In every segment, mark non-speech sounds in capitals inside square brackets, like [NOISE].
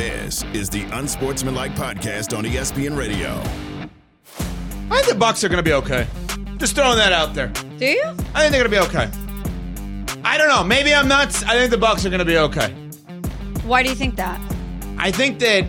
This is the Unsportsmanlike Podcast on ESPN Radio. I think the Bucks are going to be okay. Just throwing that out there. Do you? I think they're going to be okay. I don't know. Maybe I'm nuts. I think the Bucks are going to be okay. Why do you think that? I think that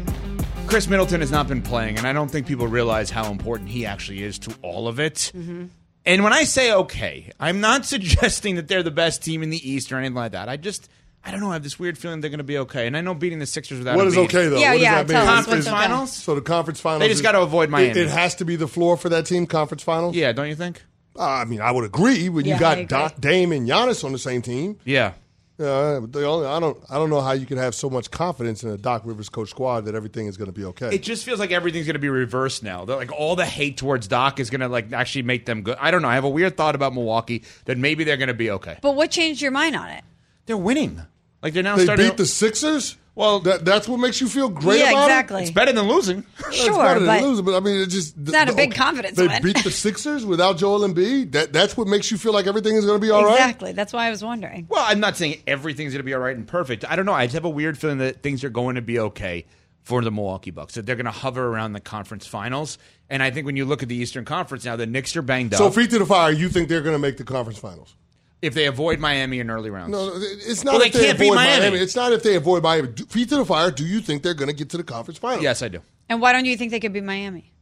Khris Middleton has not been playing, and I don't think people realize how important he actually is to all of it. Mm-hmm. And when I say okay, I'm not [LAUGHS] suggesting that they're the best team in the East or anything like that. I just, I don't know. I have this weird feeling they're going to be okay. And I know beating the Sixers without What a is beat- okay though? Yeah, what does yeah, that tell mean? us Conference what's okay. finals. So the conference finals. They just is- gotta avoid it- Miami. It, has to be the floor for that team. Conference finals. Yeah, don't you think? Uh, I mean, I would agree when Yeah, you I got agree. Da- Dame and Giannis on the same team. Yeah. Uh, but they only, I don't. I don't know how you can have so much confidence in a Doc Rivers coach squad that everything is going to be okay. It just feels like everything's going to be reversed now. That, like all the hate towards Doc is going to like actually make them good. I don't know. I have a weird thought about Milwaukee that maybe they're going to be okay. But what changed your mind on it? They're winning. Like they're now they starting. beat the Sixers. Well- that, that's what makes you feel great yeah, about exactly. it's better than losing. Sure, [LAUGHS] it's better than losing, but I mean, it just it's not a big confidence They win. beat the [LAUGHS] Sixers without Joel Embiid. That that's what makes you feel like everything is going to be all right. exactly. That's why I was wondering. well, I'm not saying everything's going to be all right and perfect. I don't know. I just have a weird feeling that things are going to be okay for the Milwaukee Bucks. That they're going to hover around the conference finals. And I think when you look at the Eastern Conference now, the Knicks are banged So up. So feet to the fire. You think they're going to make the conference finals? If they avoid Miami in early rounds, No, it's not. Well, if they can't beat avoid Miami. It's not if they avoid Miami. Do- Feet to the fire. Do you think they're going to get to the conference finals? yes, I do. And why don't you think they could be Miami?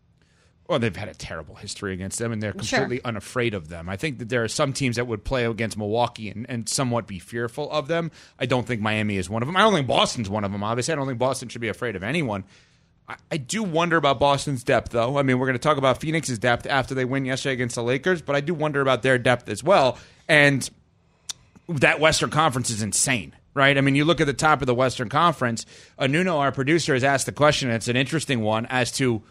Well, they've had a terrible history against them, and they're Sure. completely unafraid of them. I think that there are some teams that would play against Milwaukee and, and somewhat be fearful of them. I don't think Miami is one of them. I don't think Boston's one of them. Obviously, I don't think Boston should be afraid of anyone. I, do wonder about Boston's depth, though. I mean, we're going to talk about Phoenix's depth after they win yesterday against the Lakers, but I do wonder about their depth as well. And that Western Conference is insane, right? I mean, you look at the top of the Western Conference. Anuno, our producer, has asked the question. And it's an interesting one as to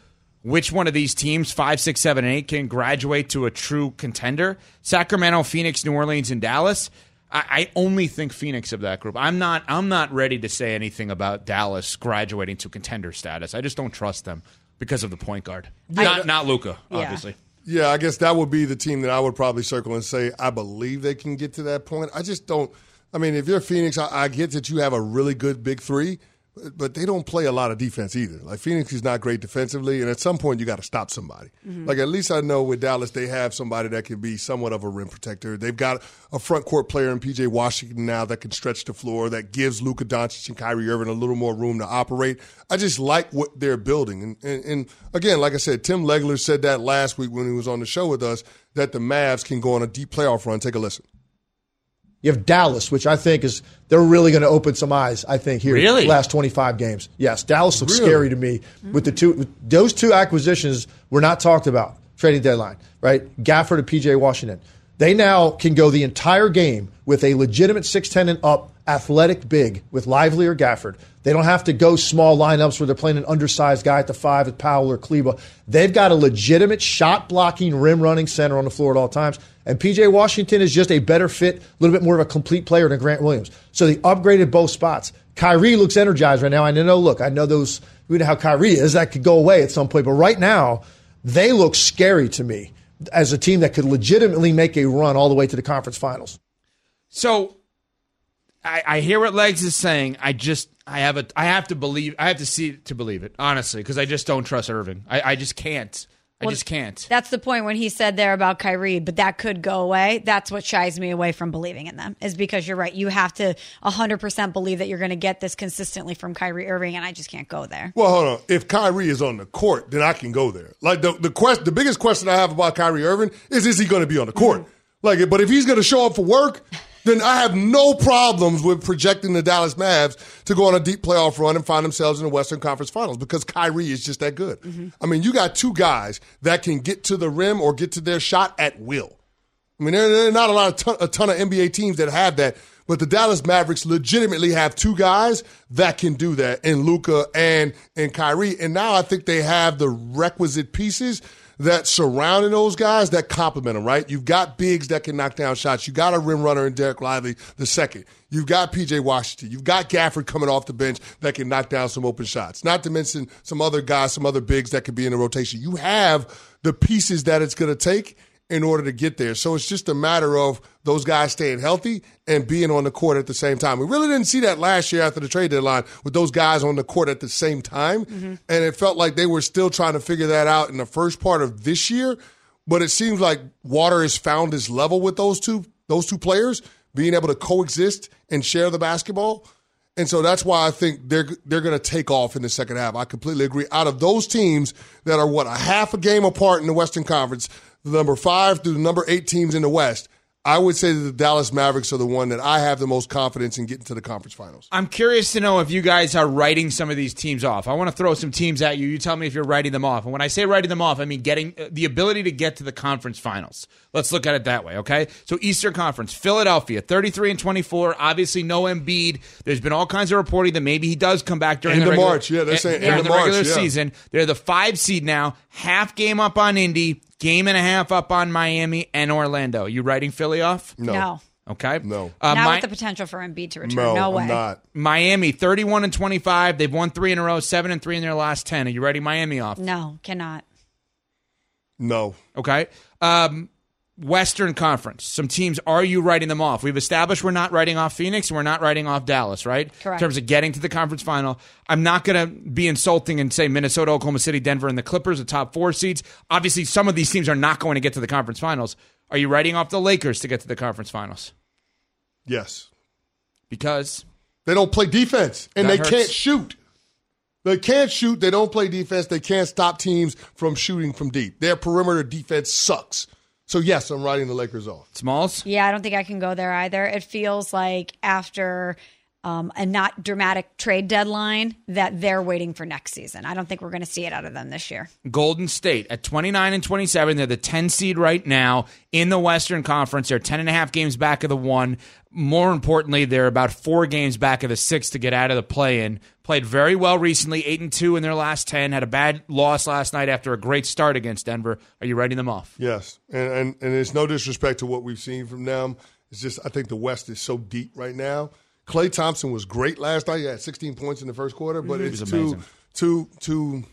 which one of these teams, five, six, seven, and eight, can graduate to a true contender. Sacramento, Phoenix, New Orleans, and Dallas. I, I only think Phoenix of that group. I'm not. I'm not ready to say anything about Dallas graduating to contender status. I just don't trust them because of the point guard. not not Luka, Yeah. obviously. Yeah, I guess that would be the team that I would probably circle and say I believe they can get to that point. I just don't. I mean, if you're Phoenix, I, I get that you have a really good big three, but- they don't play a lot of defense either. Like Phoenix is not great defensively, and at some point you got to stop somebody. Mm-hmm. Like at least I know with Dallas they have somebody that can be somewhat of a rim protector. They've got a front court player in PJ Washington now that can stretch the floor, that gives Luka Doncic and Kyrie Irving a little more room to operate. I just like what they're building, and, and, and again, like I said, Tim Legler said that last week when he was on the show with us that the Mavs can go on a deep playoff run. Take a listen. You have Dallas, which I think is they're really going to open some eyes. I think here Really? last 25 games. Yes, Dallas looks Really? scary to me with the two with those two acquisitions were not talked about trading deadline. Right, Gafford and PJ Washington. They now can go the entire game with a legitimate 6'10 and up athletic big with Lively or Gafford. They don't have to go small lineups where they're playing an undersized guy at the five with Powell or Kleber. They've got a legitimate shot blocking, rim running center on the floor at all times. And PJ Washington is just a better fit, a little bit more of a complete player than Grant Williams. So they upgraded both spots. Kyrie looks energized right now. I know, look, I know those, we know how Kyrie is. That could go away at some point. But right now, they look scary to me as a team that could legitimately make a run all the way to the conference finals. So I, I hear what Legs is saying. I just I have a I have to believe I have to see to believe it honestly because I just don't trust Irving. I, I just can't. I just can't. That's the point when he said there about Kyrie, but that could go away. That's what shies me away from believing in them, is because you're right. You have to 100% believe that you're going to get this consistently from Kyrie Irving, and I just can't go there. Well, hold on. If Kyrie is on the court, then I can go there. Like the the quest, the biggest question I have about Kyrie Irving is: Is he going to be on the court? Mm-hmm. Like, but if he's going to show up for work, then I have no problems with projecting the Dallas Mavs to go on a deep playoff run and find themselves in the Western Conference Finals because Kyrie is just that good. Mm-hmm. I mean, you got two guys that can get to the rim or get to their shot at will. I mean, there, there are not a lot of ton, a ton of NBA teams that have that But the Dallas Mavericks legitimately have two guys that can do that in Luka and and Kyrie. And now I think they have the requisite pieces that surrounding those guys that complement them, right? You've got bigs that can knock down shots. You got a rim runner in Dereck Lively the second. You've got PJ Washington. You've got Gafford coming off the bench that can knock down some open shots. Not to mention some other guys, some other bigs that could be in the rotation. You have the pieces that it's going to take in order to get there. So it's just a matter of those guys staying healthy and being on the court at the same time. We really didn't see that last year after the trade deadline with those guys on the court at the same time. Mm-hmm. And it felt like they were still trying to figure that out in the first part of this year. But it seems like Water has found his level with those two those two players being able to coexist and share the basketball. And so that's why I think they're they're going to take off in the second half. I completely agree. Out of those teams that are what a half a game apart in the Western Conference, the number five through the number eight teams in the West, I would say that the Dallas Mavericks are the one that I have the most confidence in getting to the conference finals. I'm curious to know if you guys are writing some of these teams off. I want to throw some teams at you. You tell me if you're writing them off. And when I say writing them off, I mean getting uh, the ability to get to the conference finals. Let's look at it that way, okay? So Eastern Conference, Philadelphia, 33 and 24. Obviously, no Embiid. There's been all kinds of reporting that maybe he does come back during end the regular, March. Yeah, they're saying end of the March, regular yeah. season. They're the five seed now, half game up on Indy, game and a half up on Miami and Orlando. You writing Philly off? No. No. Okay. No. Uh, Not Mi- with the potential for Embiid to return. No, No, way. I'm not. Miami, 31 and 25. They've won three in a row, seven and three in their last 10. Are you writing Miami off? No, cannot. No. Okay. Um, Western Conference. Some teams, are you writing them off? We've established we're not writing off Phoenix and we're not writing off Dallas, right? Correct. In terms of getting to the conference final. I'm not going to be insulting and say Minnesota, Oklahoma City, Denver, and the Clippers, the top four seeds. Obviously, some of these teams are not going to get to the conference finals. Are you writing off the Lakers to get to the conference finals? Yes. Because They don't play defense and they hurts. can't shoot. They can't shoot. They don't play defense. They can't stop teams from shooting from deep. Their perimeter defense sucks. So, yes, I'm writing the Lakers off. Smalls, Yeah, I don't think I can go there either. It feels like after um, a not dramatic trade deadline that they're waiting for next season. I don't think we're going to see it out of them this year. Golden State at 29 and 27. They're the 10 seed right now in the Western Conference. They're 10 and a half games back of the one. More importantly, they're about four games back of the six to get out of the play in. Played very well recently, 8 and 2 in their last 10. Had a bad loss last night after a great start against Denver. Are you writing them off? Yes. And, and, and it's no disrespect to what we've seen from them. It's just, I think the West is so deep right now. Klay Thompson was great last night. He had 16 points in the first quarter, but it's too, too, too,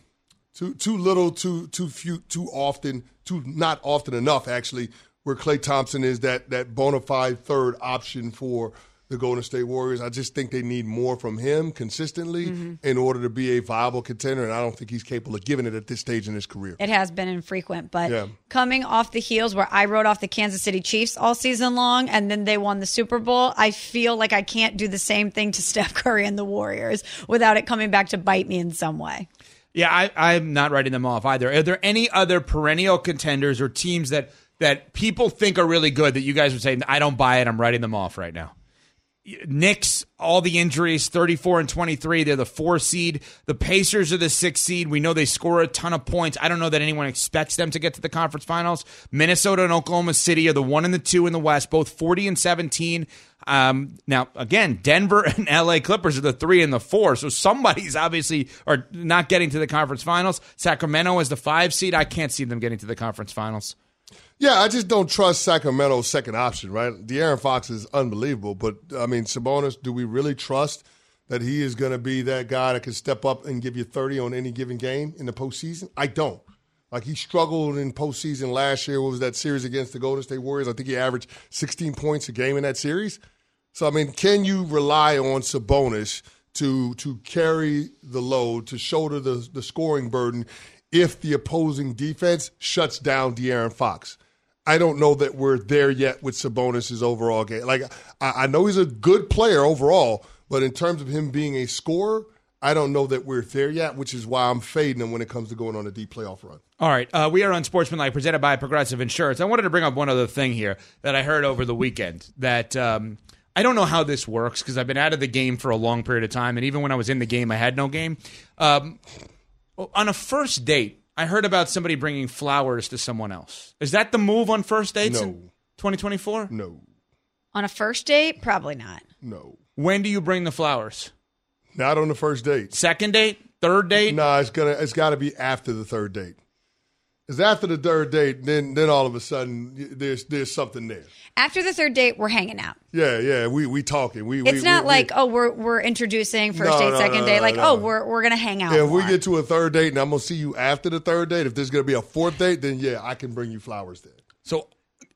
too, too little, too, too few, too often, too not often enough actually. Where Klay Thompson is that that bona fide third option for the Golden State Warriors. I just think they need more from him consistently mm-hmm. in order to be a viable contender, and I don't think he's capable of giving it at this stage in his career. It has been infrequent, but Yeah. coming off the heels where I wrote off the Kansas City Chiefs all season long and then they won the Super Bowl, I feel like I can't do the same thing to [LAUGHS] Steph Curry and the Warriors without it coming back to bite me in some way. Yeah, I, I'm not writing them off either. Are there any other perennial contenders or teams that that people think are really good that you guys would say I don't buy it? I'm writing them off right now. Knicks, all the injuries, 34 and 23. They're the four seed. The Pacers are the six seed. We know they score a ton of points. I don't know that anyone expects them to get to the conference finals. Minnesota and Oklahoma City are the one and the two in the West, both 40 and 17. Um, now, again, Denver [LAUGHS] and LA Clippers are the three and the four. So somebody's obviously are not getting to the conference finals. Sacramento is the five seed. I can't see them getting to the conference finals. Yeah, I just don't trust Sacramento's second option, right? De'Aaron Fox is unbelievable, but I mean, Sabonis, do we really trust that he is going to be that guy that can step up and give you 30 on any given game in the postseason? I don't. Like he struggled in postseason last year. What was that series against the Golden State Warriors? I think he averaged 16 points a game in that series. So I mean, can you rely on Sabonis to to carry the load, to shoulder the the scoring burden if the opposing defense shuts down De'Aaron Fox? I don't know that we're there yet with Sabonis' overall game. Like I, I know he's a good player overall, but in terms of him being a scorer, I don't know that we're there yet, which is why I'm fading him when it comes to going on a deep playoff run. All right, uh, we are Unsportsmanlike, presented by Progressive Insurance. I wanted to bring up one other thing here that I heard over the weekend. That um, I don't know how this works because I've been out of the game for a long period of time, and even when I was in the game, I had no game. Um, on a first date, I heard about somebody bringing flowers to someone else. Is that the move on first dates in No. 2024? No. On a first date, probably not. No, When do you bring the flowers? not on the first date. Second date? Third date? No, it's gonna. It's got to be after the third date. It's after the third date, then then all of a sudden there's there's something there. After the third date, we're hanging out. Yeah, yeah. We we talking. We. It's we, not we, like we, oh we're we're introducing first No, date, no, second no, date. no, Like no. oh we're we're gonna hang out. Yeah, if we get to a third date and I'm gonna see you after the third date, if there's gonna be a fourth date, then yeah, I can bring you flowers then. So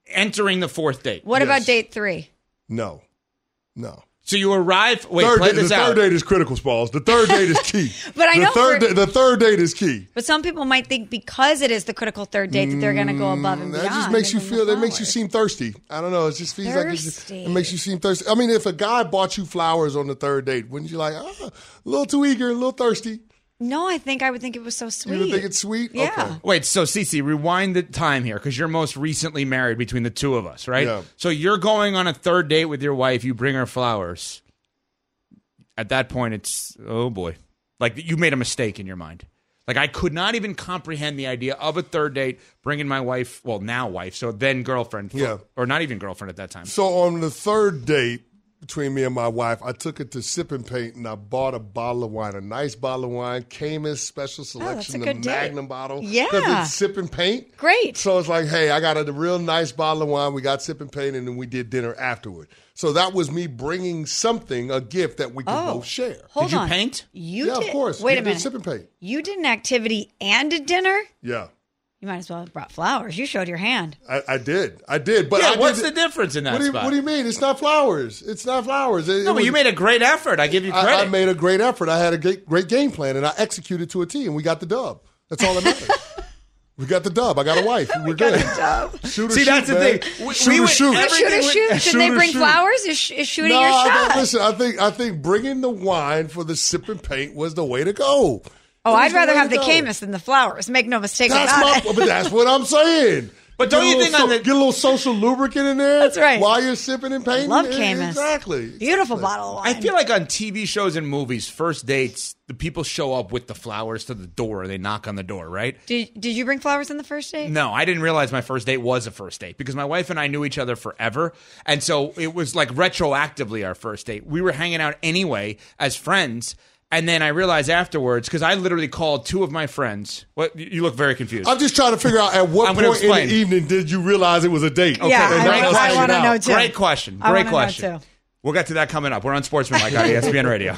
entering the fourth date. what about date three? No, no. So you arrive. Wait, third play date, the out. third date is critical, Smalls. The third date is key. [LAUGHS] But I the know third for- date, the third date is key. But some people might think because it is the critical third date that they're gonna go above and Mm, That beyond. just makes you feel. the That makes you seem thirsty. I don't know. It just feels like it, just, it makes you seem thirsty. I mean, if a guy bought you flowers on the third date, wouldn't you like ah, a little too eager, a little thirsty? No, I think I would think it was so sweet. You would think it's sweet. Yeah. Okay. Wait, so Cece, rewind the time here because you're most recently married between the two of us, right? Yeah. So you're going on a third date with your wife. You bring her flowers. At that point, it's oh boy, like you made a mistake in your mind. Like I could not even comprehend the idea of a third date bringing my wife, well now wife, so then girlfriend, Yeah. or not even girlfriend at that time. So on the third date between me and my wife, I took it to Sip and Paint and I bought a bottle of wine, a nice bottle of wine, Caymus special Oh, selection, a the good date. Magnum bottle. Yeah. Because it's Sip and Paint. Great. So it's like, hey, I got a real nice bottle of wine. We got Sip and Paint, and then we did dinner afterward. So that was me bringing something, a gift that we could Oh. both share. Hold Did you on. paint? You yeah, did. of course. Wait we a minute. Did Sip and Paint. You did an activity and a dinner. Yeah. You might as well have brought flowers. You showed your hand. I, I did. I did. But yeah, I what's did the difference in that What do, you, spot? what do you mean? It's not flowers. It's not flowers. It- it no, but you made a great effort. I give you credit. I, I made a great effort. I had a great, great game plan, and I executed to a T, and we got the dub. That's all that matters. we got the dub. I got a wife. [LAUGHS] We're good. [LAUGHS] Shoot or See, shoot, that's the thing. We- shoot we or would- shoot. every- Shoot or shoot. Should shoot they bring shoot. flowers? Is, sh- is shooting no, your I shot? don't- listen. I think I think bringing the wine for the sip and paint was the way to go. Oh, I'd rather have the go. Caymus than the flowers. Make no mistake That's about my, it. but that's what I'm saying. [LAUGHS] But don't Get a you little think on the- get a little social lubricant in there? That's right. While you're sipping and painting, Love Caymus. Exactly. Beautiful Exactly. bottle of wine. I feel like on TV shows and movies, first dates, the people show up with the flowers to the door. They knock on the door, right? Did, did you bring flowers on the first date? No, I didn't realize my first date was a first date because my wife and I knew each other forever. And so it was like retroactively our first date. We were hanging out anyway as friends. And then I realized afterwards, because I literally called two of my friends. What you look very confused. I'm just trying to figure out at what I'm gonna point in explain. the evening did you realize it was a date? Yeah, And I y'all wanna- I hanging wanna know too. Great question. I Great wanna know question. too. We'll get to that coming up. We're Unsportsmanlike on [LAUGHS] ESPN Radio.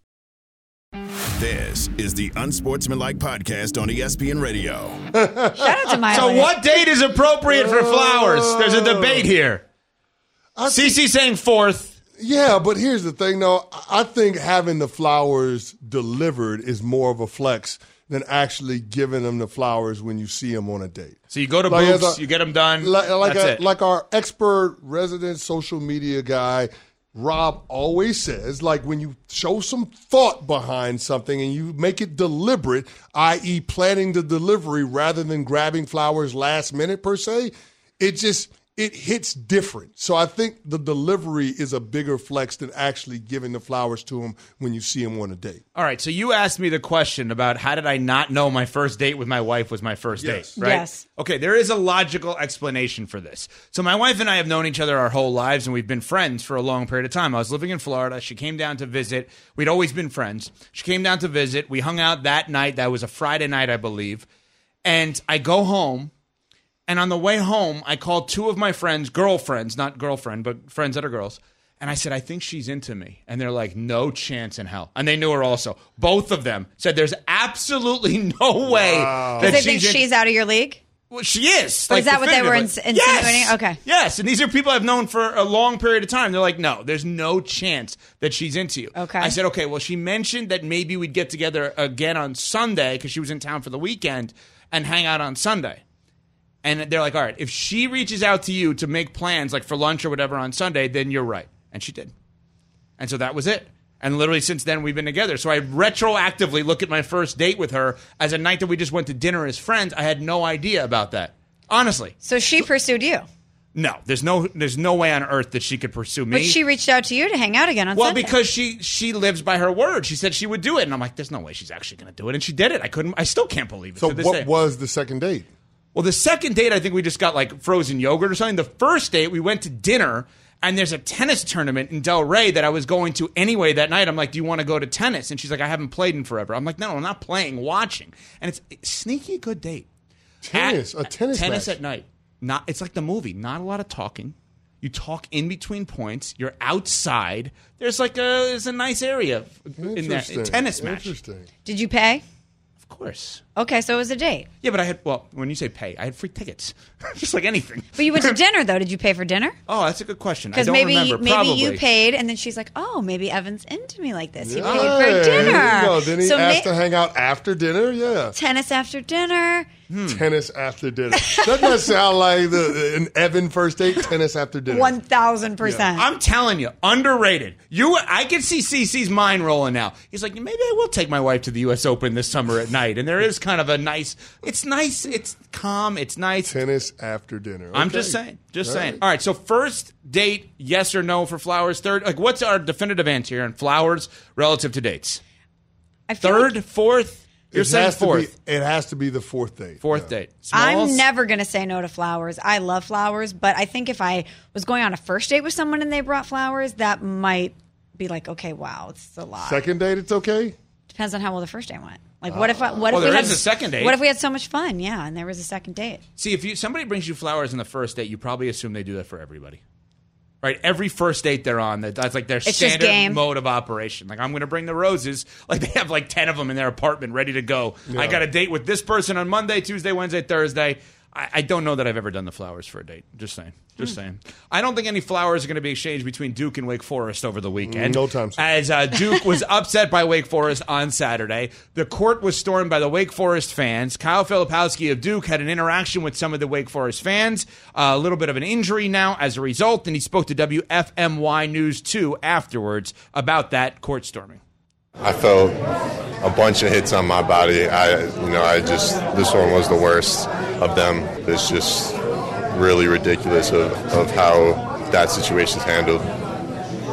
This is the Unsportsmanlike Podcast on ESPN Radio. Shout out to Miley. So, what date is appropriate for flowers? There's a debate here. CC saying fourth. Yeah, but here's the thing, though. I think having the flowers delivered is more of a flex than actually giving them the flowers when you see them on a date. So you go to Like, Boots, you get them done. Like, like, That's a- it. like our expert resident social media guy, Rob, always says, like when you show some thought behind something and you make it deliberate, i.e., planning the delivery rather than grabbing flowers last minute per se, it just it hits different. So I think the delivery is a bigger flex than actually giving the flowers to him when you see him on a date. All right, so you asked me the question about how did I not know my first date with my wife was my first Yes. date, right? Yes. Okay, there is a logical explanation for this. So my wife and I have known each other our whole lives and we've been friends for a long period of time. I was living in Florida, she came down to visit. We'd always been friends. She came down to visit. We hung out that night. That was a Friday night, I believe. And I go home and on the way home, I called two of my friends, girlfriends, not girlfriend, but friends that are girls. And I said, I think she's into me. And they're like, no chance in hell. And they knew her also. Both of them said, there's absolutely [LAUGHS] no way that Because they think she's, in- she's out of your league. well, she is. Oh, is that what they were ins- insinuating? Yes. Okay. Yes, and these are people I've known for a long period of time. They're like, no, there's no chance that she's into you. Okay. I said, okay. Well, she mentioned that maybe we'd get together again on Sunday because she was in town for the weekend and hang out on Sunday. And they're like, all right, if she reaches out to you to make plans, like for lunch or whatever on Sunday, then you're right. And she did. And so that was it. And literally since then, we've been together. So I retroactively look at my first date with her as a night that we just went to dinner as friends. I had no idea about that. Honestly. So she pursued you, No, there's no there's no way on earth that she could pursue me. but she reached out to you to hang out again on Sunday. well, Sunday. because she she lives by her word. She said she would do it, and I'm like, there's no way she's actually going to do it, and she did it. I couldn't. I still can't believe it. So to this what day. was the second date? Well, the second date, I think we just got like frozen yogurt or something. The first date, we went to dinner, and there's a tennis tournament in Delray that I was going to anyway that night. I'm like, Do you want to go to tennis? And she's like, I haven't played in forever. I'm like, No, I'm not playing, watching. And it's, it's sneaky good date. Tennis, At- a tennis tennis match. at night. Not it's like the movie. Not a lot of talking. You talk in between points. You're outside. There's like a there's a nice area in that Interesting. tennis match. Interesting. Did you pay? Of course. Okay, so it was a date. Yeah, but I had well, when you say pay, I had free tickets, [LAUGHS] just like anything. But you went to [LAUGHS] dinner though. Did you pay for dinner? Oh, that's a good question. Because maybe remember. maybe Probably. you paid, and then she's like, "Oh, maybe Evan's into me like this. He Yeah, paid for there dinner." you go. Then he so asked ma- to hang out after dinner. Yeah, tennis after dinner. Hmm. tennis after dinner. Doesn't that sound like the, an Evan first date? Tennis after dinner. One thousand percent. I'm telling you, underrated. You, I can see CC's mind rolling now. He's like, maybe I will take my wife to the U.S. Open this summer at night, and there is kind of a nice. It's nice. It's calm. It's nice. Tennis after dinner. I'm just saying. Just All saying. right. All right. So first date, yes or no for flowers. Third, like, what's our definitive answer here on flowers relative to dates? Third, like fourth. You're It saying has to be- it has to be the fourth date. Fourth Yeah. date. I'm never going to say no to flowers. I love flowers, but I think if I was going on a first date with someone and they brought flowers, that might be like, okay, wow, it's a lot. Second date, it's okay. Depends on how well the first date went. Like, what if I, what Well, if we had is a second date. What if we had so much fun? Yeah, and there was a second date. See, if you somebody brings you flowers on the first date, you probably assume they do that for everybody. Right? Every first date they're on, that's like their just standard mode of operation. Like I'm going to bring the roses. [LAUGHS] Like they have like 10 of them in their apartment ready to go. I got a date with this person on Monday, Tuesday, Wednesday, Thursday. I, I don't know that I've ever done the flowers for a date. Just saying. Just saying. I don't think any flowers are going to be exchanged between Duke and Wake Forest over the weekend. No time soon. As uh, Duke was [LAUGHS] upset by Wake Forest on Saturday, the court was stormed by the Wake Forest fans. Kyle Filipowski of Duke had an interaction with some of the Wake Forest fans. Uh, a little bit of an injury now as a result, and he spoke to WFMY News 2 afterwards about that court storming. I felt a bunch of hits on my body. I, you know, I just this one was the worst of them. It's just really ridiculous of, of how that situation's handled.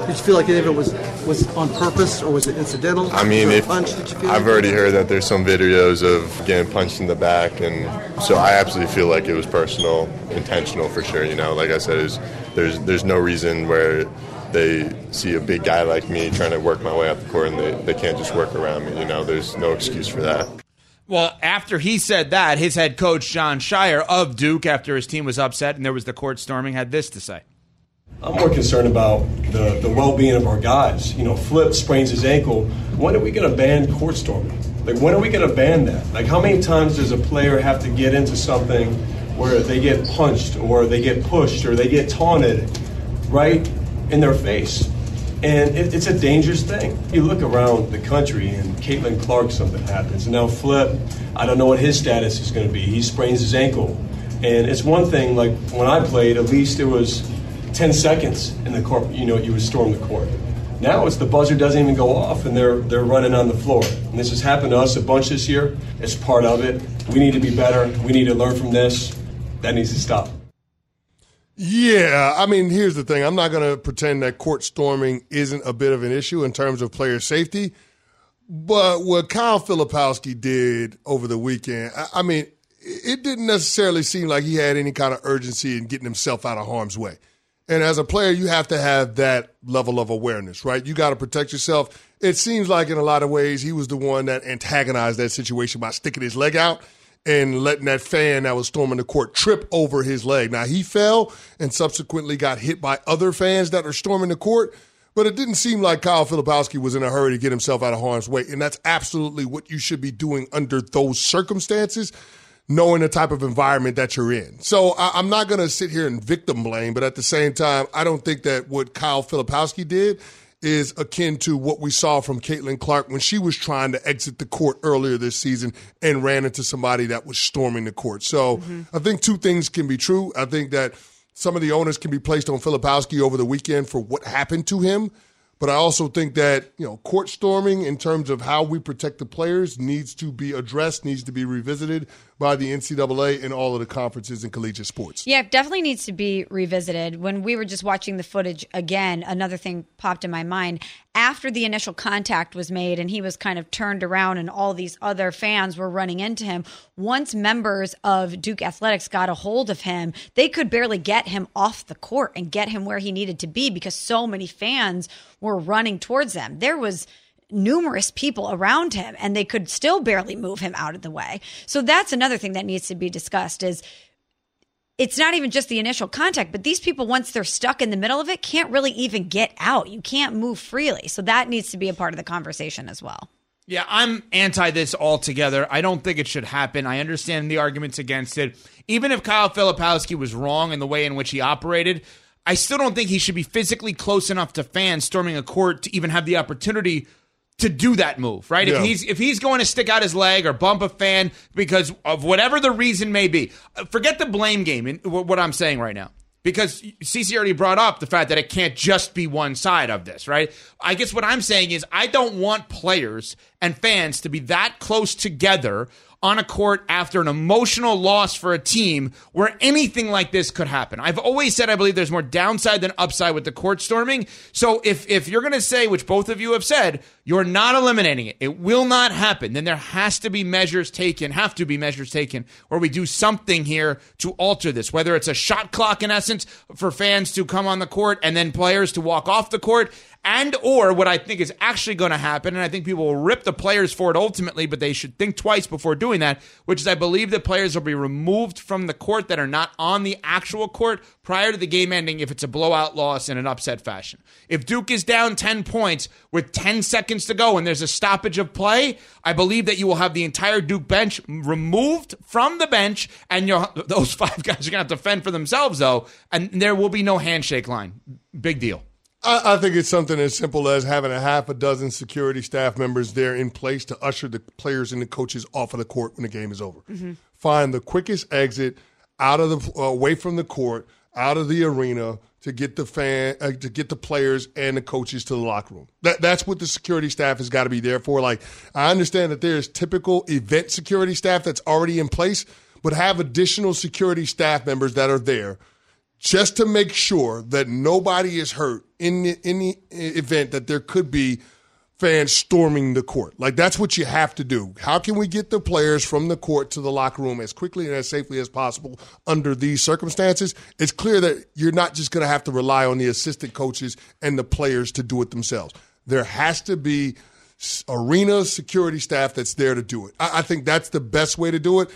Did you feel like any of it was was on purpose or was it incidental? I mean, Was there a if punch that you feel I've like? already heard that there's some videos of getting punched in the back, and so I absolutely feel like it was personal, intentional for sure. You know, like I said, there's there's no reason where they see a big guy like me trying to work my way up the court and they, they can't just work around me. You know, there's no excuse for that. Well, after he said that, his head coach, Jon Scheyer of Duke, after his team was upset and there was the court storming, had this to say. I'm more concerned about the, the well being of our guys. You know, Flip sprains his ankle. When are we going to ban court storming? Like, when are we going to ban that? Like, how many times does a player have to get into something where they get punched or they get pushed or they get taunted right in their face? And it, it's a dangerous thing. You look around the country and Caitlin Clark, something happens. And now Flip, I don't know what his status is going to be. He sprains his ankle. And it's one thing, like when I played, at least it was 10 seconds in the court, you know, you would storm the court. Now it's the buzzer doesn't even go off and they're, they're running on the floor. And this has happened to us a bunch this year. It's part of it. We need to be better. We need to learn from this. That needs to stop. Yeah, I mean, here's the thing. I'm not going to pretend that court storming isn't a bit of an issue in terms of player safety. But what Kyle Filipowski did over the weekend, I, I mean, it didn't necessarily seem like he had any kind of urgency in getting himself out of harm's way. And as a player, you have to have that level of awareness, right? You got to protect yourself. It seems like in a lot of ways he was the one that antagonized that situation by sticking his leg out and letting that fan that was storming the court trip over his leg. Now he fell and subsequently got hit by other fans that are storming the court. But it didn't seem like Kyle Filipowski was in a hurry to get himself out of harm's way. And that's absolutely what you should be doing under those circumstances knowing the type of environment that you're in. So I, am not going to sit here and victim blame, but at the same time, I don't think that what Kyle Filipowski did is akin to what we saw from Caitlin Clark when she was trying to exit the court earlier this season and ran into somebody that was storming the court. So mm-hmm. I think two things can be true. I think that some of the owners can be placed on Filipowski over the weekend for what happened to him. But I also think that, you know, court storming in terms of how we protect the players needs to be addressed, needs to be revisited by the NCAA and all of the conferences in collegiate sports. Yeah, it definitely needs to be revisited. When we were just watching the footage again, another thing popped in my mind. After the initial contact was made and he was kind of turned around and all these other fans were running into him, once members of Duke Athletics got a hold of him, they could barely get him off the court and get him where he needed to be because so many fans were running towards them. There was numerous people around him and they could still barely move him out of the way. So that's another thing that needs to be discussed is it's not even just the initial contact, but these people, once they're stuck in the middle of it, can't really even get out. You can't move freely. So that needs to be a part of the conversation as well. Yeah, I'm anti this altogether. I don't think it should happen. I understand the arguments against it. Even if Kyle Filipowski was wrong in the way in which he operated, I still don't think he should be physically close enough to fans storming a court to even have the opportunity to do that move, right? Yeah. If he's if he's going to stick out his leg or bump a fan because of whatever the reason may be, uh, forget the blame game. And what I'm saying right now, because CC already brought up the fact that it can't just be one side of this, right? I guess what I'm saying is I don't want players and fans to be that close together on a court after an emotional loss for a team where anything like this could happen. I've always said I believe there's more downside than upside with the court storming. So if if you're going to say, which both of you have said, you're not eliminating it, it will not happen, then there has to be measures taken, have to be measures taken where we do something here to alter this, whether it's a shot clock in essence for fans to come on the court and then players to walk off the court and or what I think is actually going to happen, and I think people will rip the players for it ultimately, but they should think twice before doing that, which is I believe the players will be removed from the court that are not on the actual court prior to the game ending if it's a blowout loss in an upset fashion. If Duke is down 10 points with 10 seconds to go and there's a stoppage of play, I believe that you will have the entire Duke bench removed from the bench, and [LAUGHS] those five guys are going to have to fend for themselves, though, and there will be no handshake line. Big deal. I, I, think it's something as simple as having a half a dozen security staff members there in place to usher the players and the coaches off of the court when the game is over. Mm-hmm. Find the quickest exit out of the uh, away from the court, out of the arena to get the fan uh, to get the players and the coaches to the locker room. That that's what the security staff has got to be there for. Like I understand that there's typical event security staff that's already in place, but have additional security staff members that are there just to make sure that nobody is hurt in in the uh, event that there could be fans storming the court. Like that's what you have to do. How can we get the players from the court to the locker room as quickly and as safely as possible under these circumstances? It's clear that you're not just going to have to rely on the assistant coaches and the players to do it themselves. There has to be arena security staff that's there to do it. I, I think that's the best way to do it.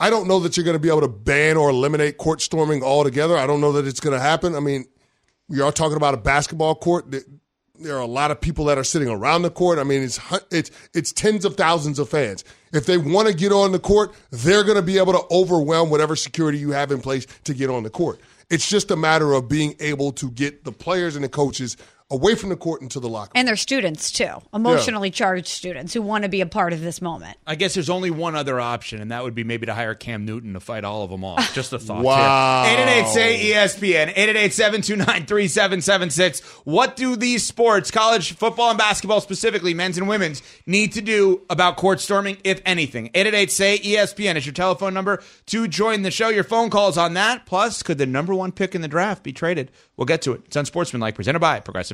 I don't know that you're going to be able to ban or eliminate court storming altogether. I don't know that it's going to happen. I mean, we are talking about a basketball court. There are a lot of people that are sitting around the court. I mean, it's it's it's tens of thousands of fans. If they want to get on the court, they're going to be able to overwhelm whatever security you have in place to get on the court. It's just a matter of being able to get the players and the coaches away from the court into the locker room. And they're students too, emotionally charged students who want to be a part of this moment. I guess there's only one other option, and that would be maybe to hire Cam Newton to fight all of them off. Just a thought. Wow. 888 say ESPN, 888 729 3776. What do these sports, college football and basketball specifically, men's and women's, need to do about court storming, if anything? 888 say ESPN is your telephone number to join the show. Your phone calls on that. Plus, could the number one pick in the draft be traded? We'll get to it. It's Unsportsmanlike, presented by Progressive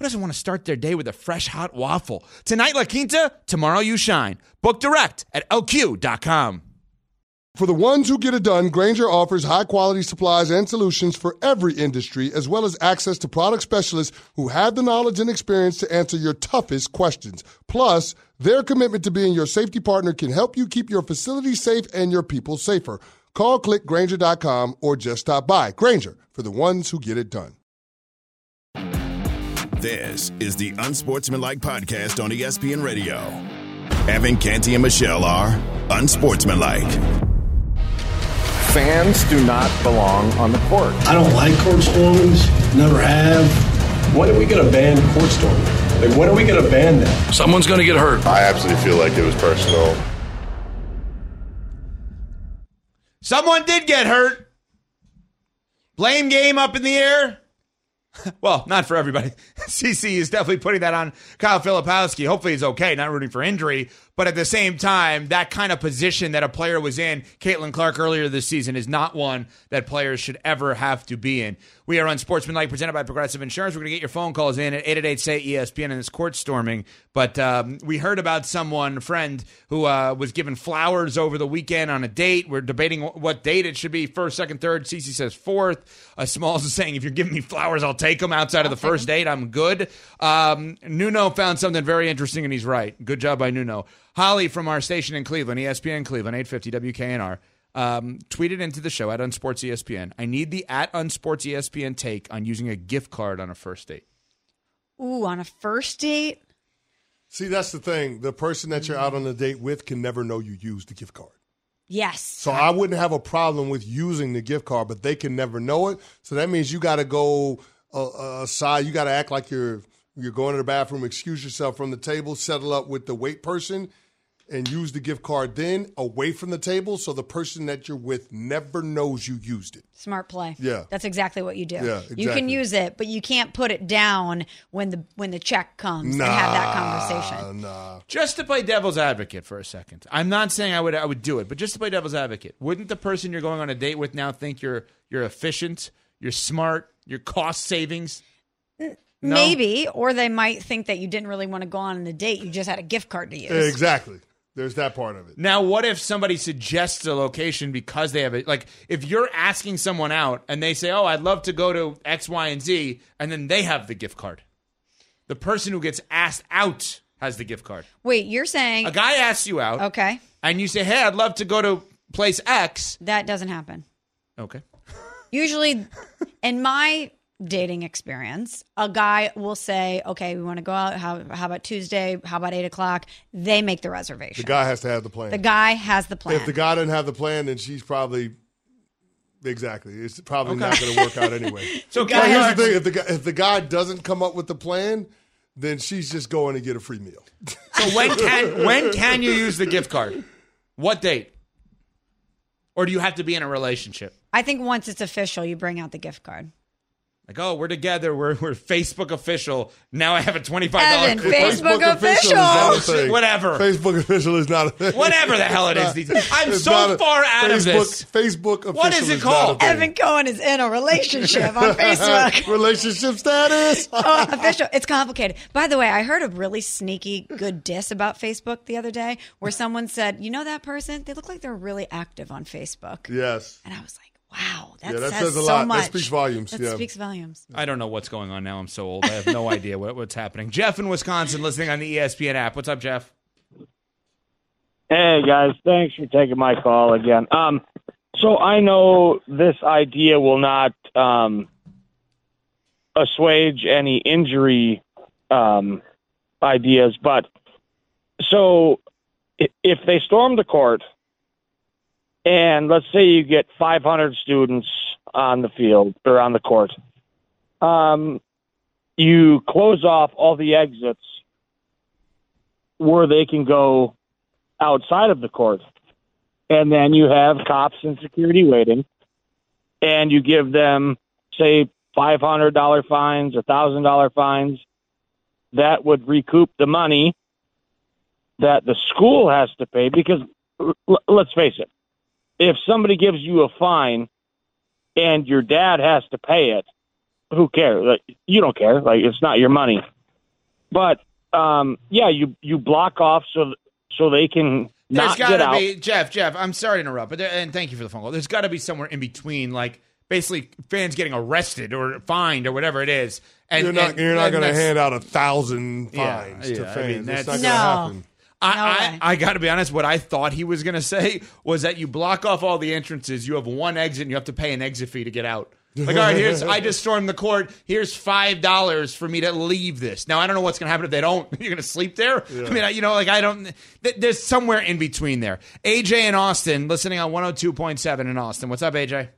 who doesn't want to start their day with a fresh hot waffle? Tonight, La Quinta, tomorrow, you shine. Book direct at lq.com. For the ones who get it done, Grainger offers high quality supplies and solutions for every industry, as well as access to product specialists who have the knowledge and experience to answer your toughest questions. Plus, their commitment to being your safety partner can help you keep your facility safe and your people safer. Call clickgrainger.com or just stop by. Grainger, for the ones who get it done. This is the Unsportsmanlike Podcast on ESPN Radio. Evan Canty and Michelle are Unsportsmanlike. Fans do not belong on the court. I don't like court stormings, never have. When are we going to ban court storming? Like, when are we going to ban that? Someone's going to get hurt. I absolutely feel like it was personal. Someone did get hurt. Blame game up in the air. [LAUGHS] well, not for everybody. [LAUGHS] CC is definitely putting that on Kyle Filipowski. Hopefully he's okay, not rooting for injury. But at the same time, that kind of position that a player was in, Caitlin Clark earlier this season, is not one that players should ever have to be in. We are Unsportsmanlike, presented by Progressive Insurance. We're going to get your phone calls in at 888-SAY-ESPN in this court storming. But um, we heard about someone, a friend, who uh, was given flowers over the weekend on a date. We're debating what date it should be, first, second, third. Cece says fourth. Uh, Smalls [LAUGHS] is saying, if you're giving me flowers, I'll take them outside of the first date. I'm good. Um, Nuno found something very interesting, and he's right. Good job by Nuno. Holly from our station in Cleveland, ESPN Cleveland, 850 WKNR, um, tweeted into the show at Unsports ESPN. I need the at Unsports ESPN take on using a gift card on a first date. Ooh, on a first date? See, that's the thing. The person that you're out on a date with can never know you used the gift card. Yes. So I wouldn't have a problem with using the gift card, but they can never know it. So that means you got to go uh, aside. You got to act like you're you're going to the bathroom, excuse yourself from the table, settle up with the wait person, and use the gift card then away from the table, so the person that you're with never knows you used it. Smart play. Yeah. That's exactly what you do. Yeah, exactly. You can use it, but you can't put it down when the when the check comes and have that conversation. Nah. Just to play devil's advocate for a second. I'm not saying I would I would do it, but just to play devil's advocate, wouldn't the person you're going on a date with now think you're you're efficient, you're smart, you're cost savings? No? Maybe, or they might think that you didn't really want to go on a date. You just had a gift card to use. Exactly. There's that part of it. Now, what if somebody suggests a location because they have it? Like, if you're asking someone out and they say, "Oh, I'd love to go to X, Y, and Z," and then they have the gift card, the person who gets asked out has the gift card. Wait, you're saying A guy asks you out, okay? and you say, "Hey, I'd love to go to place X." That doesn't happen. Okay. Usually, in my dating experience, a guy will say, "Okay, we want to go out. How, how about Tuesday? How about eight o'clock?" They make the reservation. The guy has to have the plan. The guy has the plan. If the guy doesn't have the plan, then she's probably exactly. It's probably not going to work out anyway. [LAUGHS] So But here's the thing: if the guy, if the guy doesn't come up with the plan, then she's just going to get a free meal. [LAUGHS] So when can when can you use the gift card? What date? Or do you have to be in a relationship? I think once it's official, you bring out the gift card. Like, oh, we're together. We're we're Facebook official. Now I have a $25 Evan, dollar Facebook official is not a official. Whatever. Facebook official is not a thing. Whatever the hell it is these. I'm It's so not a- far out of Facebook, this. Facebook official. What is it called? Evan Cohen is in a relationship on [LAUGHS] Facebook. Relationship status. [LAUGHS] oh, official. It's complicated. By the way, I heard a really sneaky good diss about Facebook the other day where someone said, you know that person? They look like they're really active on Facebook. yes. And I was like, wow, that, Yeah, that says, says a so lot. That much. speaks volumes, That yeah. speaks volumes. I don't know what's going on now. I'm so old. I have no [LAUGHS] idea what, what's happening. Jeff in Wisconsin listening on the ESPN app. What's up, Jeff? Hey guys, thanks for taking my call again. Um, so I know this idea will not um, assuage any injury um, ideas, but so if they storm the court, and let's say you get 500 students on the field or on the court, um, you close off all the exits where they can go outside of the court. And then you have cops and security waiting, and you give them, say, $500 fines $1,000 fines. That would recoup the money that the school has to pay because let's face it, if somebody gives you a fine and your dad has to pay it, who cares? Like, you don't care. Like it's not your money. But um, yeah, you you block off so so they can There's got get to out. be Jeff. Jeff, I'm sorry to interrupt, but there, and thank you for the phone call. There's got to be somewhere in between, like basically fans getting arrested or fined or whatever it is. And you're not and- you're not going to hand out a thousand Yeah, fines to yeah, I fans. mean, That's that's- not going to happen. I, I, I got to be honest. What I thought he was going [LAUGHS] to say was that you block off all the entrances. You have one exit, and you have to pay an exit fee to get out. Like, all right, here's I just stormed the court. Here's five dollars for me to leave this. Now I don't know what's going to happen if they don't. [LAUGHS] You're going to sleep there. I mean, I- you know, like I don't. th- There's somewhere in between there. AJ in Austin, listening on 102.7 in Austin. What's up, AJ?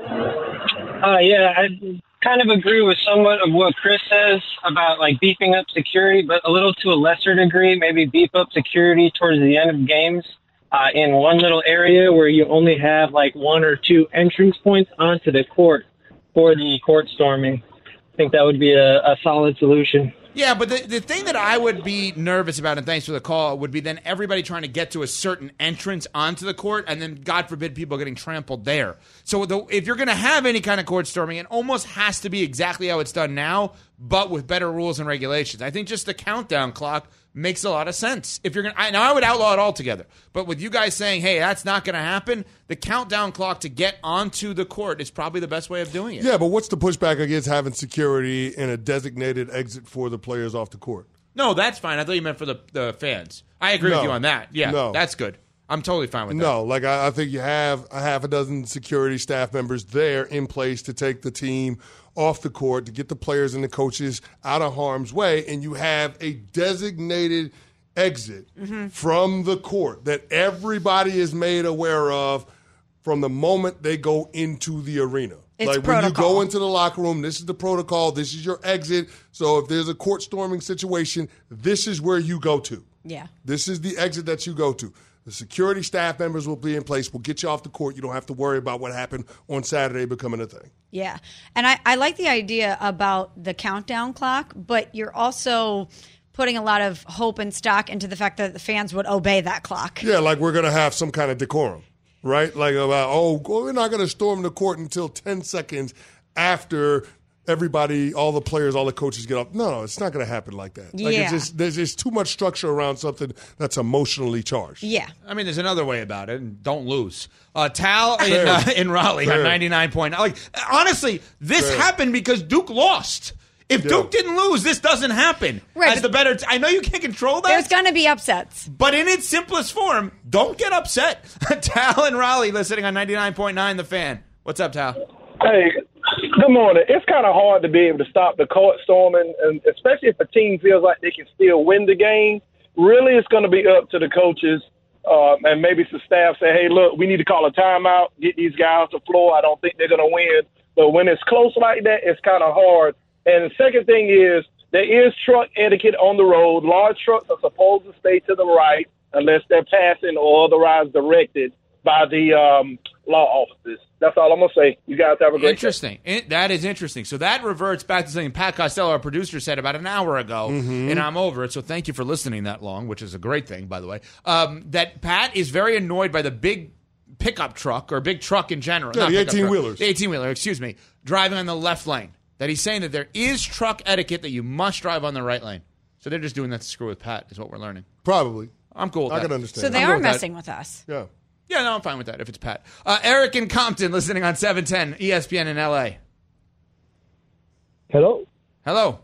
Uh, yeah, I kind of agree with somewhat of what Chris says about like beefing up security, but a little to a lesser degree, maybe beef up security towards the end of games uh, in one little area where you only have like one or two entrance points onto the court for the court storming. I think that would be a, a solid solution. Yeah, but the, the thing that I would be nervous about, and thanks for the call, would be then everybody trying to get to a certain entrance onto the court, and then God forbid people getting trampled there. So the, if you're going to have any kind of court storming, it almost has to be exactly how it's done now, but with better rules and regulations. I think just the countdown clock makes a lot of sense. If you're going to, now I would outlaw it altogether, but with you guys saying, hey, that's not going to happen, the countdown clock to get onto the court is probably the best way of doing it. Yeah, but what's the pushback against having security and a designated exit for the players off the court? No, that's fine. I thought you meant for the, the fans. I agree with you on that. Yeah, No. that's good. I'm totally fine with that. No, like I, I think you have a half a dozen security staff members there in place to take the team off the court to get the players and the coaches out of harm's way, and you have a designated exit Mm-hmm. from the court that everybody is made aware of from the moment they go into the arena. It's like when you go into the locker room, this is the protocol, this is your exit. So if there's a court storming situation, this is where you go to. Yeah. This is the exit that you go to. The security staff members will be in place. We'll get you off the court. You don't have to worry about what happened on Saturday becoming a thing. Yeah. And I, I like the idea about the countdown clock, but you're also putting a lot of hope and stock into the fact that the fans would obey that clock. Yeah, like we're going to have some kind of decorum, right? Like about, oh, we're not going to storm the court until 10 seconds after everybody, all the players, all the coaches get off. No, no, it's not going to happen like that. Like Yeah. it's just, there's just too much structure around something that's emotionally charged. Yeah. I mean, there's another way about it, and don't lose. Uh, Tal in, uh, in Raleigh Fair. on 99 point. Like, honestly, this Fair. happened because Duke lost. If Yeah. Duke didn't lose, this doesn't happen. Right, As the better, t- I know you can't control that. There's going to be upsets. but in its simplest form, don't get upset. [LAUGHS] Tal in Raleigh, listening on 99.9 The Fan. What's up, Tal? Hey, good morning. It's kind of hard to be able to stop the court storming, and especially if a team feels like they can still win the game. Really, it's going to be up to the coaches um, and maybe some staff say, hey, look, we need to call a timeout, get these guys off the floor. I don't think they're going to win. But when it's close like that, it's kind of hard. And the second thing is there is truck etiquette on the road. Large trucks are supposed to stay to the right unless they're passing or otherwise directed by the um, law offices. That's all I'm going to say. You guys have a great day. Interesting. In- that is interesting. So that reverts back to something Pat Costello, our producer, said about an hour ago, Mm-hmm. and I'm over it. So thank you for listening that long, which is a great thing, by the way. Um, that Pat is very annoyed by the big pickup truck or big truck in general. Yeah, Not the 18 wheelers. The 18 wheeler, excuse me, driving on the left lane. That he's saying that there is truck etiquette that you must drive on the right lane. So they're just doing that to screw with Pat, is what we're learning. Probably. I'm cool with I that. can understand. So they I'm good are with that. messing with us. Yeah. Yeah, no, I'm fine with that if it's Pat. Uh, Eric in Compton, listening on 710 ESPN in LA. Hello. Hello.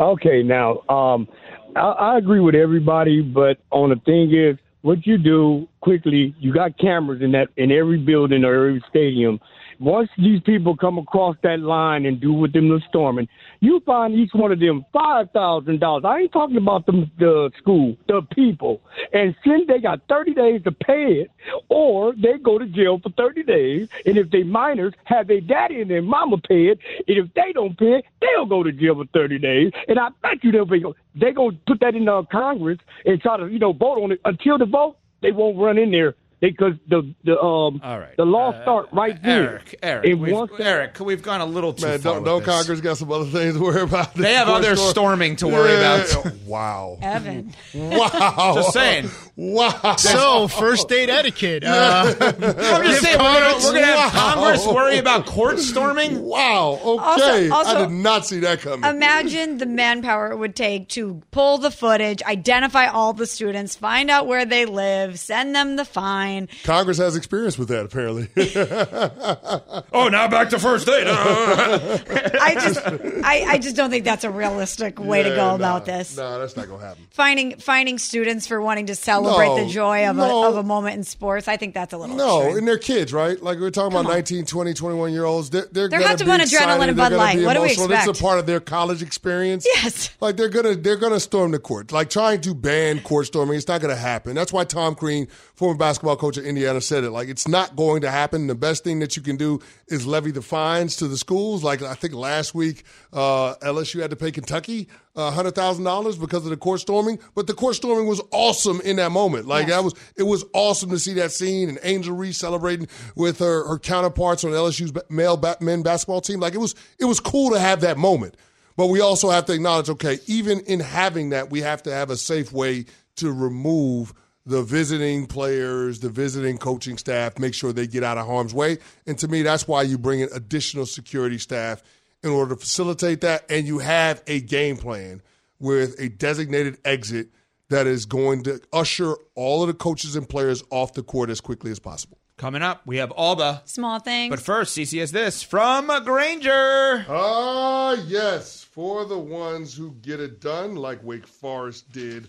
Okay, now um, I, I agree with everybody, but on the thing is, what you do quickly, you got cameras in that in every building or every stadium. Once these people come across that line and do with them the storming, you find each one of them five thousand dollars. I ain't talking about the the school, the people. And since they got thirty days to pay it, or they go to jail for thirty days. And if they minors, have their daddy and their mama pay it. And if they don't pay it, they'll go to jail for thirty days. And I bet you they'll be they gonna put that in uh, Congress and try to you know vote on it. Until the vote, they won't run in there because the the um the law start right there. Eric, Eric, And we've, once Eric, we've gone a little too Man, far. don't, with don't this. Congress got some other things to worry about? They have other storming to worry about. [LAUGHS] Wow. Evan. Wow. Just saying. Wow. So, first date etiquette. Uh, [LAUGHS] I'm just saying, we're gonna, we're gonna have Wow. Congress worry about court storming. Wow. Also- Okay. also- I did not see that coming. Imagine the manpower it would take to pull the footage, identify all the students, find out where they live, send them the fine. Congress has experience with that, apparently. [LAUGHS] oh, now back to first date. [LAUGHS] I just, I, I just don't think that's a realistic way to go nah, about this. Nah, that's not going to happen. Finding finding students for wanting to celebrate No, the joy of, no. a, of a moment in sports, I think that's a little No, extreme. and they're kids, right? Like we're talking about 19, 20, 21 year olds. They're, they're, They're gonna about to be adrenaline excited. and They're Bud Light. be What do we emotional. expect? It's a part of their college experience. Yes. Like they're gonna they're gonna storm the court. Like trying to ban court storming, it's not gonna happen. That's why Tom Crean, former basketball coach at Indiana, said it. Like it's not going to happen. The best thing that you can do is levy the fines to the schools. Like I think last week, uh, LSU had to pay Kentucky uh, hundred thousand dollars because of the court storming. But the court storming was awesome in that moment. Like that was it was awesome to see that scene and Angel Reese celebrating with her her counterparts on LSU's male ba- men basketball team. Like it was it was cool to have that moment. But we also have to acknowledge, okay, even in having that, we have to have a safe way to remove the visiting players, the visiting coaching staff, make sure they get out of harm's way. And to me, that's why you bring in additional security staff in order to facilitate that. And you have a game plan with a designated exit that is going to usher all of the coaches and players off the court as quickly as possible. Coming up, we have all the. Small things. But first, CC has this from Grainger. Ah, yes, for the ones who get it done, like Wake Forest did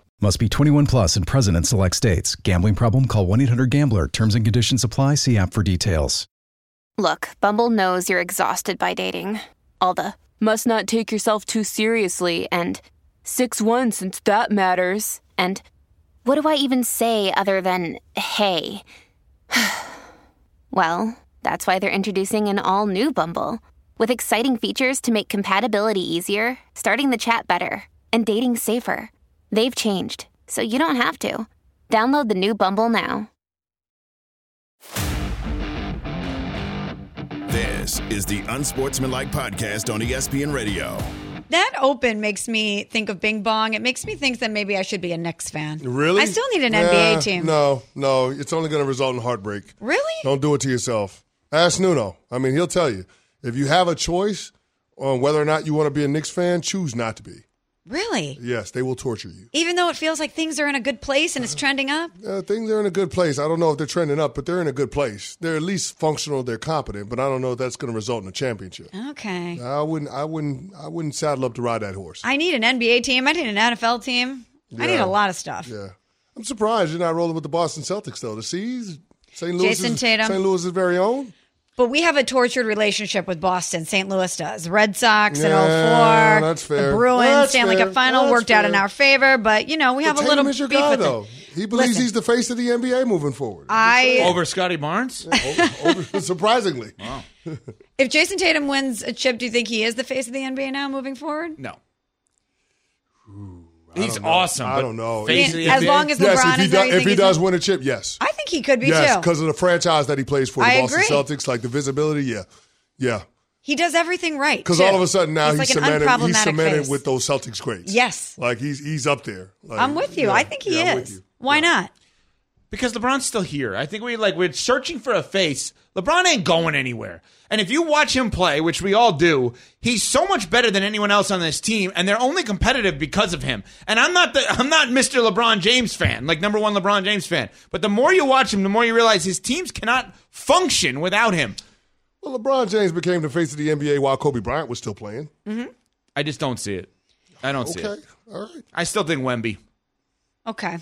Must be 21 plus and present in select states. Gambling problem? Call 1 800 Gambler. Terms and conditions apply. See app for details. Look, Bumble knows you're exhausted by dating. All the must not take yourself too seriously and 6 1 since that matters. And what do I even say other than hey? [SIGHS] well, that's why they're introducing an all new Bumble with exciting features to make compatibility easier, starting the chat better, and dating safer. They've changed, so you don't have to. Download the new Bumble now. This is the Unsportsmanlike Podcast on ESPN Radio. That open makes me think of Bing Bong. It makes me think that maybe I should be a Knicks fan. Really? I still need an Nah, NBA team. No, no. It's only going to result in heartbreak. Really? Don't do it to yourself. Ask Nuno. I mean, he'll tell you. If you have a choice on whether or not you want to be a Knicks fan, choose not to be. Really? Yes, they will torture you. Even though it feels like things are in a good place and it's trending up? Uh, things are in a good place. I don't know if they're trending up, but they're in a good place. They're at least functional. They're competent, but I don't know if that's going to result in a championship. Okay. I wouldn't. I wouldn't. I wouldn't saddle up to ride that horse. I need an NBA team. I need an NFL team. I need a lot of stuff. Yeah, I'm surprised you're not rolling with the Boston Celtics though. To see St. Louis, Jayson Tatum. St. Louis' is very own. But we have a tortured relationship with Boston. St. Louis does. Red Sox in Yeah, 04. that's fair. The Bruins, That's Stanley fair. Cup final That's worked out in our favor. But, you know, we have But a little Tatum is your beef guy, with though. it. He believes Listen. he's the face of the NBA moving forward. I uh, Over Scottie Barnes? [LAUGHS] Over- [LAUGHS] surprisingly. Wow. If Jayson Tatum wins a chip, do you think he is the face of the NBA now moving forward? No. He's don't awesome. I don't know. face of the As long as yes, LeBron if he, is do- there, if he does win a chip, yes. I think he could be yes, too. because of the franchise that he plays for, the I Boston agree. Celtics, like the visibility, yeah. Yeah. He does everything right. Because all of a sudden now he's, he's, like cemented, he's cemented face. with those Celtics greats. Yes. Like he's he's up there. Like, I'm with you. yeah, I think he yeah, I'm with is. you. Why not? Because LeBron's still here. I think we like we're searching for a face. LeBron ain't going anywhere. And if you watch him play, which we all do, he's so much better than anyone else on this team, and they're only competitive because of him. And I'm not the I'm not Mr. LeBron James fan, like number one LeBron James fan. But the more you watch him, the more you realize his teams cannot function without him. Well, LeBron James became the face of the NBA while Kobe Bryant was still playing. Mm-hmm. I just don't see it. I don't see Okay. it. All right. I still think Wemby. Okay.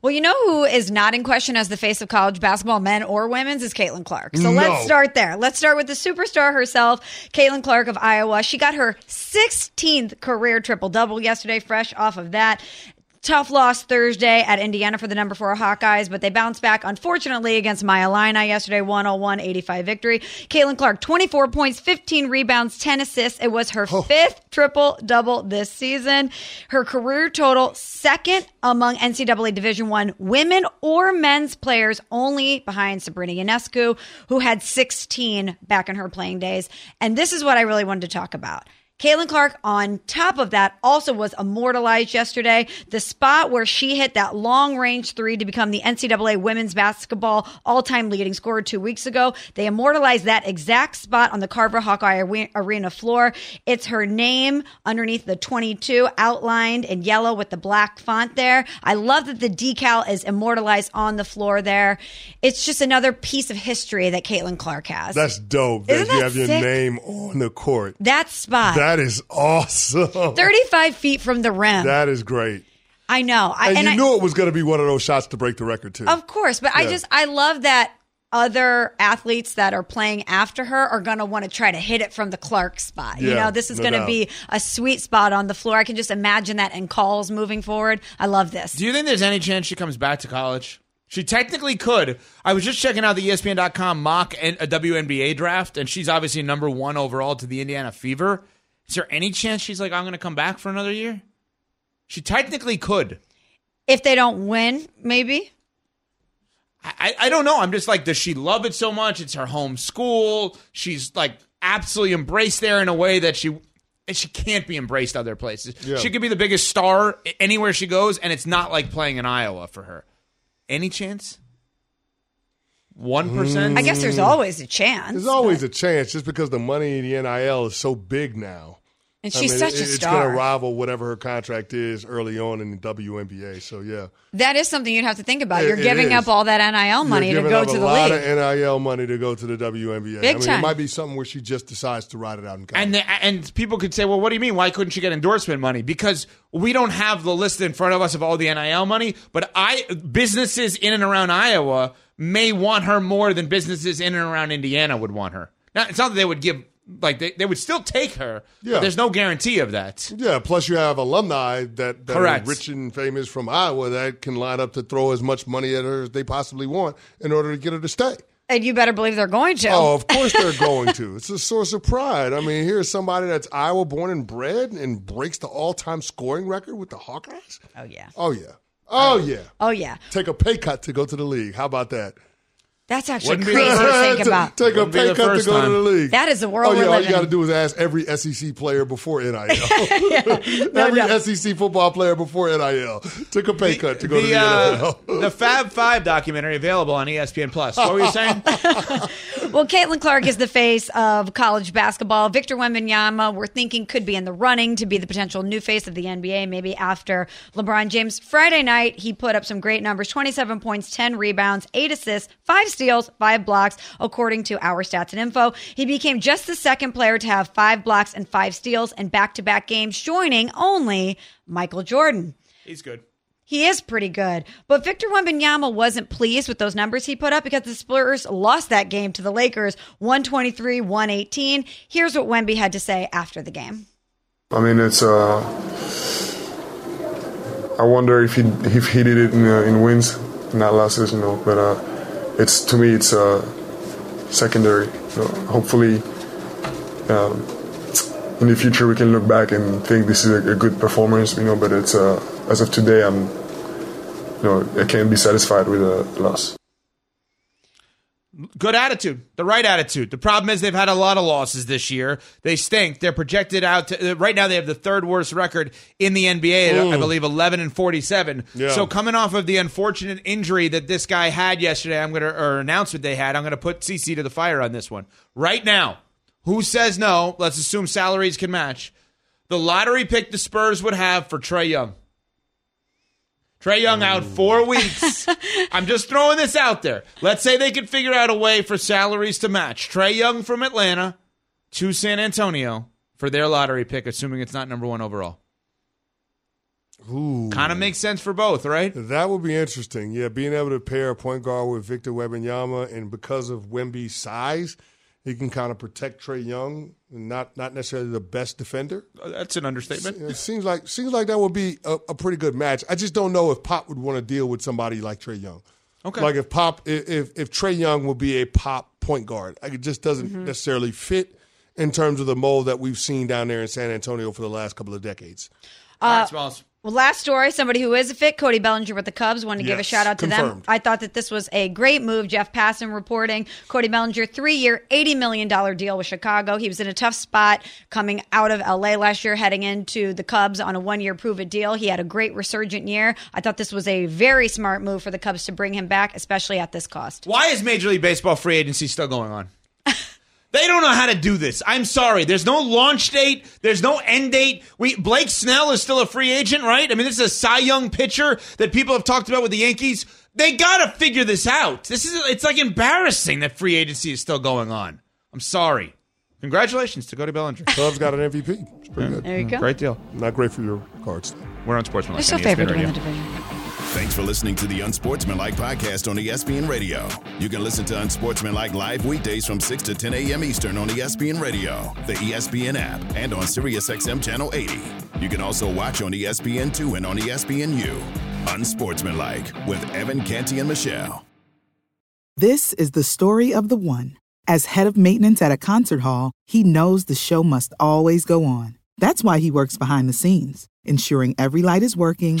Well, you know who is not in question as the face of college basketball, men or women's, is Caitlin Clark. So No. let's start there. Let's start with the superstar herself, Caitlin Clark of Iowa. She got her 16th career triple double yesterday, fresh off of that. Tough loss Thursday at Indiana for the number four Hawkeyes, but they bounced back, unfortunately, against Maya Illini yesterday, 101 85 victory. Caitlin Clark, 24 points, 15 rebounds, 10 assists. It was her oh. fifth triple double this season. Her career total, second among NCAA Division One women or men's players, only behind Sabrina Ionescu, who had 16 back in her playing days. And this is what I really wanted to talk about. Caitlin Clark, on top of that, also was immortalized yesterday. The spot where she hit that long range three to become the NCAA women's basketball all time leading scorer two weeks ago. They immortalized that exact spot on the Carver Hawkeye Arena floor. It's her name underneath the 22 outlined in yellow with the black font there. I love that the decal is immortalized on the floor there. It's just another piece of history that Caitlin Clark has. That's dope that you have your name on the court. that spot. That is awesome. 35 feet from the rim. That is great. I know. I, And, and you I, knew it was going to be one of those shots to break the record, too. Of course, but I just I love that other athletes that are playing after her are going to want to try to hit it from the Clark spot. you know, this is no going to be a sweet spot on the floor. I can just imagine that in calls moving forward. I love this. Do you think there's any chance she comes back to college? She technically could. I was just checking out the ESPN.com mock and uh, a WNBA draft, and she's obviously number one overall to the Indiana Fever. Is there any chance she's like, I'm going to come back for another year? She technically could. If they don't win, maybe. I, I don't know. I'm just like, does she love it so much? It's her home school. She's like absolutely embraced there in a way that she and she can't be embraced other places. Yeah. She could be the biggest star anywhere she goes, and it's not like playing in Iowa for her. Any chance? One percent. I guess there's mm. always a chance. There's always a chance just because the money in the NIL is so big now. And I she's mean, such it- a It's star. going to rival whatever her contract is early on in the WNBA. So, yeah. That is something you'd have to think about. It- You're giving is. up all that NIL money You're to giving go up to a the lot of NIL money to go to the WNBA. Big I mean, time. it might be something where she just decides to ride it out in college. And the, and people could say, well, what do you mean? Why couldn't she get endorsement money? Because we don't have the list in front of us of all the NIL money. But I businesses in and around Iowa may want her more than businesses in and around Indiana would want her. Now, it's not that they would give like they, they would still take her. Yeah. But there's no guarantee of that. Yeah, plus you have alumni that, that are Correct. rich and famous from Iowa that can line up to throw as much money at her as they possibly want in order to get her to stay. And you better believe they're going to. Oh, of [LAUGHS] course they're going to. It's a source of pride. I mean, here's somebody that's Iowa born and bred and breaks the all time scoring record with the Hawkeyes. Oh, yeah. Oh, yeah. Oh, yeah. Oh, yeah. Take a pay cut to go to the league. How about that? That's actually Wouldn't be crazy the- to think about. Take a Wouldn't be pay the cut to first go to time. the league. That is the world oh, yeah, we're all living you got to in. do is ask every SEC player before NIL. [LAUGHS] [LAUGHS] No every doubt. SEC football player before NIL took a pay cut to go to the uh, NFL. the Fab Five documentary available on ESPN Plus. What were you saying? [LAUGHS] Well, Caitlin Clark is the face of college basketball. Victor Wembanyama, we're thinking, could be in the running to be the potential new face of the NBA, maybe after LeBron James. Friday night, he put up some great numbers 27 points, 10 rebounds, 8 assists, 5 steals, 5 blocks, according to our stats and info. He became just the second player to have 5 blocks and 5 steals in back to back games, joining only Michael Jordan. He's good. He is pretty good. But Victor Wembanyama wasn't pleased with those numbers he put up because the Spurs lost that game to the Lakers 123 118. Here's what Wemby had to say after the game. I mean, it's. Uh, I wonder if he if he did it in, uh, in wins, not losses, you know. But uh, it's to me, it's uh, secondary. You know, hopefully, um, in the future, we can look back and think this is a, a good performance, you know. But it's uh, as of today, I'm, you know, I can't be satisfied with a loss. Good attitude, the right attitude. The problem is they've had a lot of losses this year. They stink. They're projected out to, uh, right now. They have the third worst record in the NBA. I Mm. believe eleven and forty-seven. Yeah. So coming off of the unfortunate injury that this guy had yesterday, I'm gonna or announcement they had. I'm gonna put CC to the fire on this one right now. Who says no? Let's assume salaries can match. The lottery pick the Spurs would have for Trae Young. Trae Young out four weeks. [LAUGHS] I'm just throwing this out there. Let's say they could figure out a way for salaries to match. Trae Young from Atlanta to San Antonio for their lottery pick, assuming it's not number one overall. Ooh. Kind of makes sense for both, right? That would be interesting. Yeah, being able to pair a point guard with Victor Wembanyama, and because of Wemby's size, he can kind of protect Trae Young, not not necessarily the best defender. That's an understatement. It seems like seems like that would be a, a pretty good match. I just don't know if Pop would want to deal with somebody like Trae Young. Okay. Like if Pop, if if, if Trae Young will be a Pop point guard, like it just doesn't Mm-hmm. necessarily fit in terms of the mold that we've seen down there in San Antonio for the last couple of decades. All Uh, right, Smalls. Well, last story, somebody who is a fit, Cody Bellinger with the Cubs. Want to give a shout out to them. I thought that this was a great move. Jeff Passan reporting Cody Bellinger, three year, $80 million deal with Chicago. He was in a tough spot coming out of LA last year, heading into the Cubs on a one year prove it deal. He had a great resurgent year. I thought this was a very smart move for the Cubs to bring him back, especially at this cost. Why is Major League Baseball free agency still going on? They don't know how to do this. I'm sorry. There's no launch date. There's no end date. We Blake Snell is still a free agent, right? I mean, this is a Cy Young pitcher that people have talked about with the Yankees. They got to figure this out. This is it's like embarrassing that free agency is still going on. I'm sorry. Congratulations to Cody Bellinger. [LAUGHS] Cubs got an MVP. It's pretty good. There you go. Great deal. Not great for your cards. We're on Sportsman. They're still favored to win the division. Thanks for listening to the Unsportsmanlike podcast on ESPN Radio. You can listen to Unsportsmanlike live weekdays from 6 to 10 a.m. Eastern on ESPN Radio, the ESPN app, and on SiriusXM Channel 80. You can also watch on E ESPN2 and on ESPNU. Unsportsmanlike with Evan Canty and Michelle. This is the story of the one. As head of maintenance at a concert hall, he knows the show must always go on. That's why he works behind the scenes, ensuring every light is working,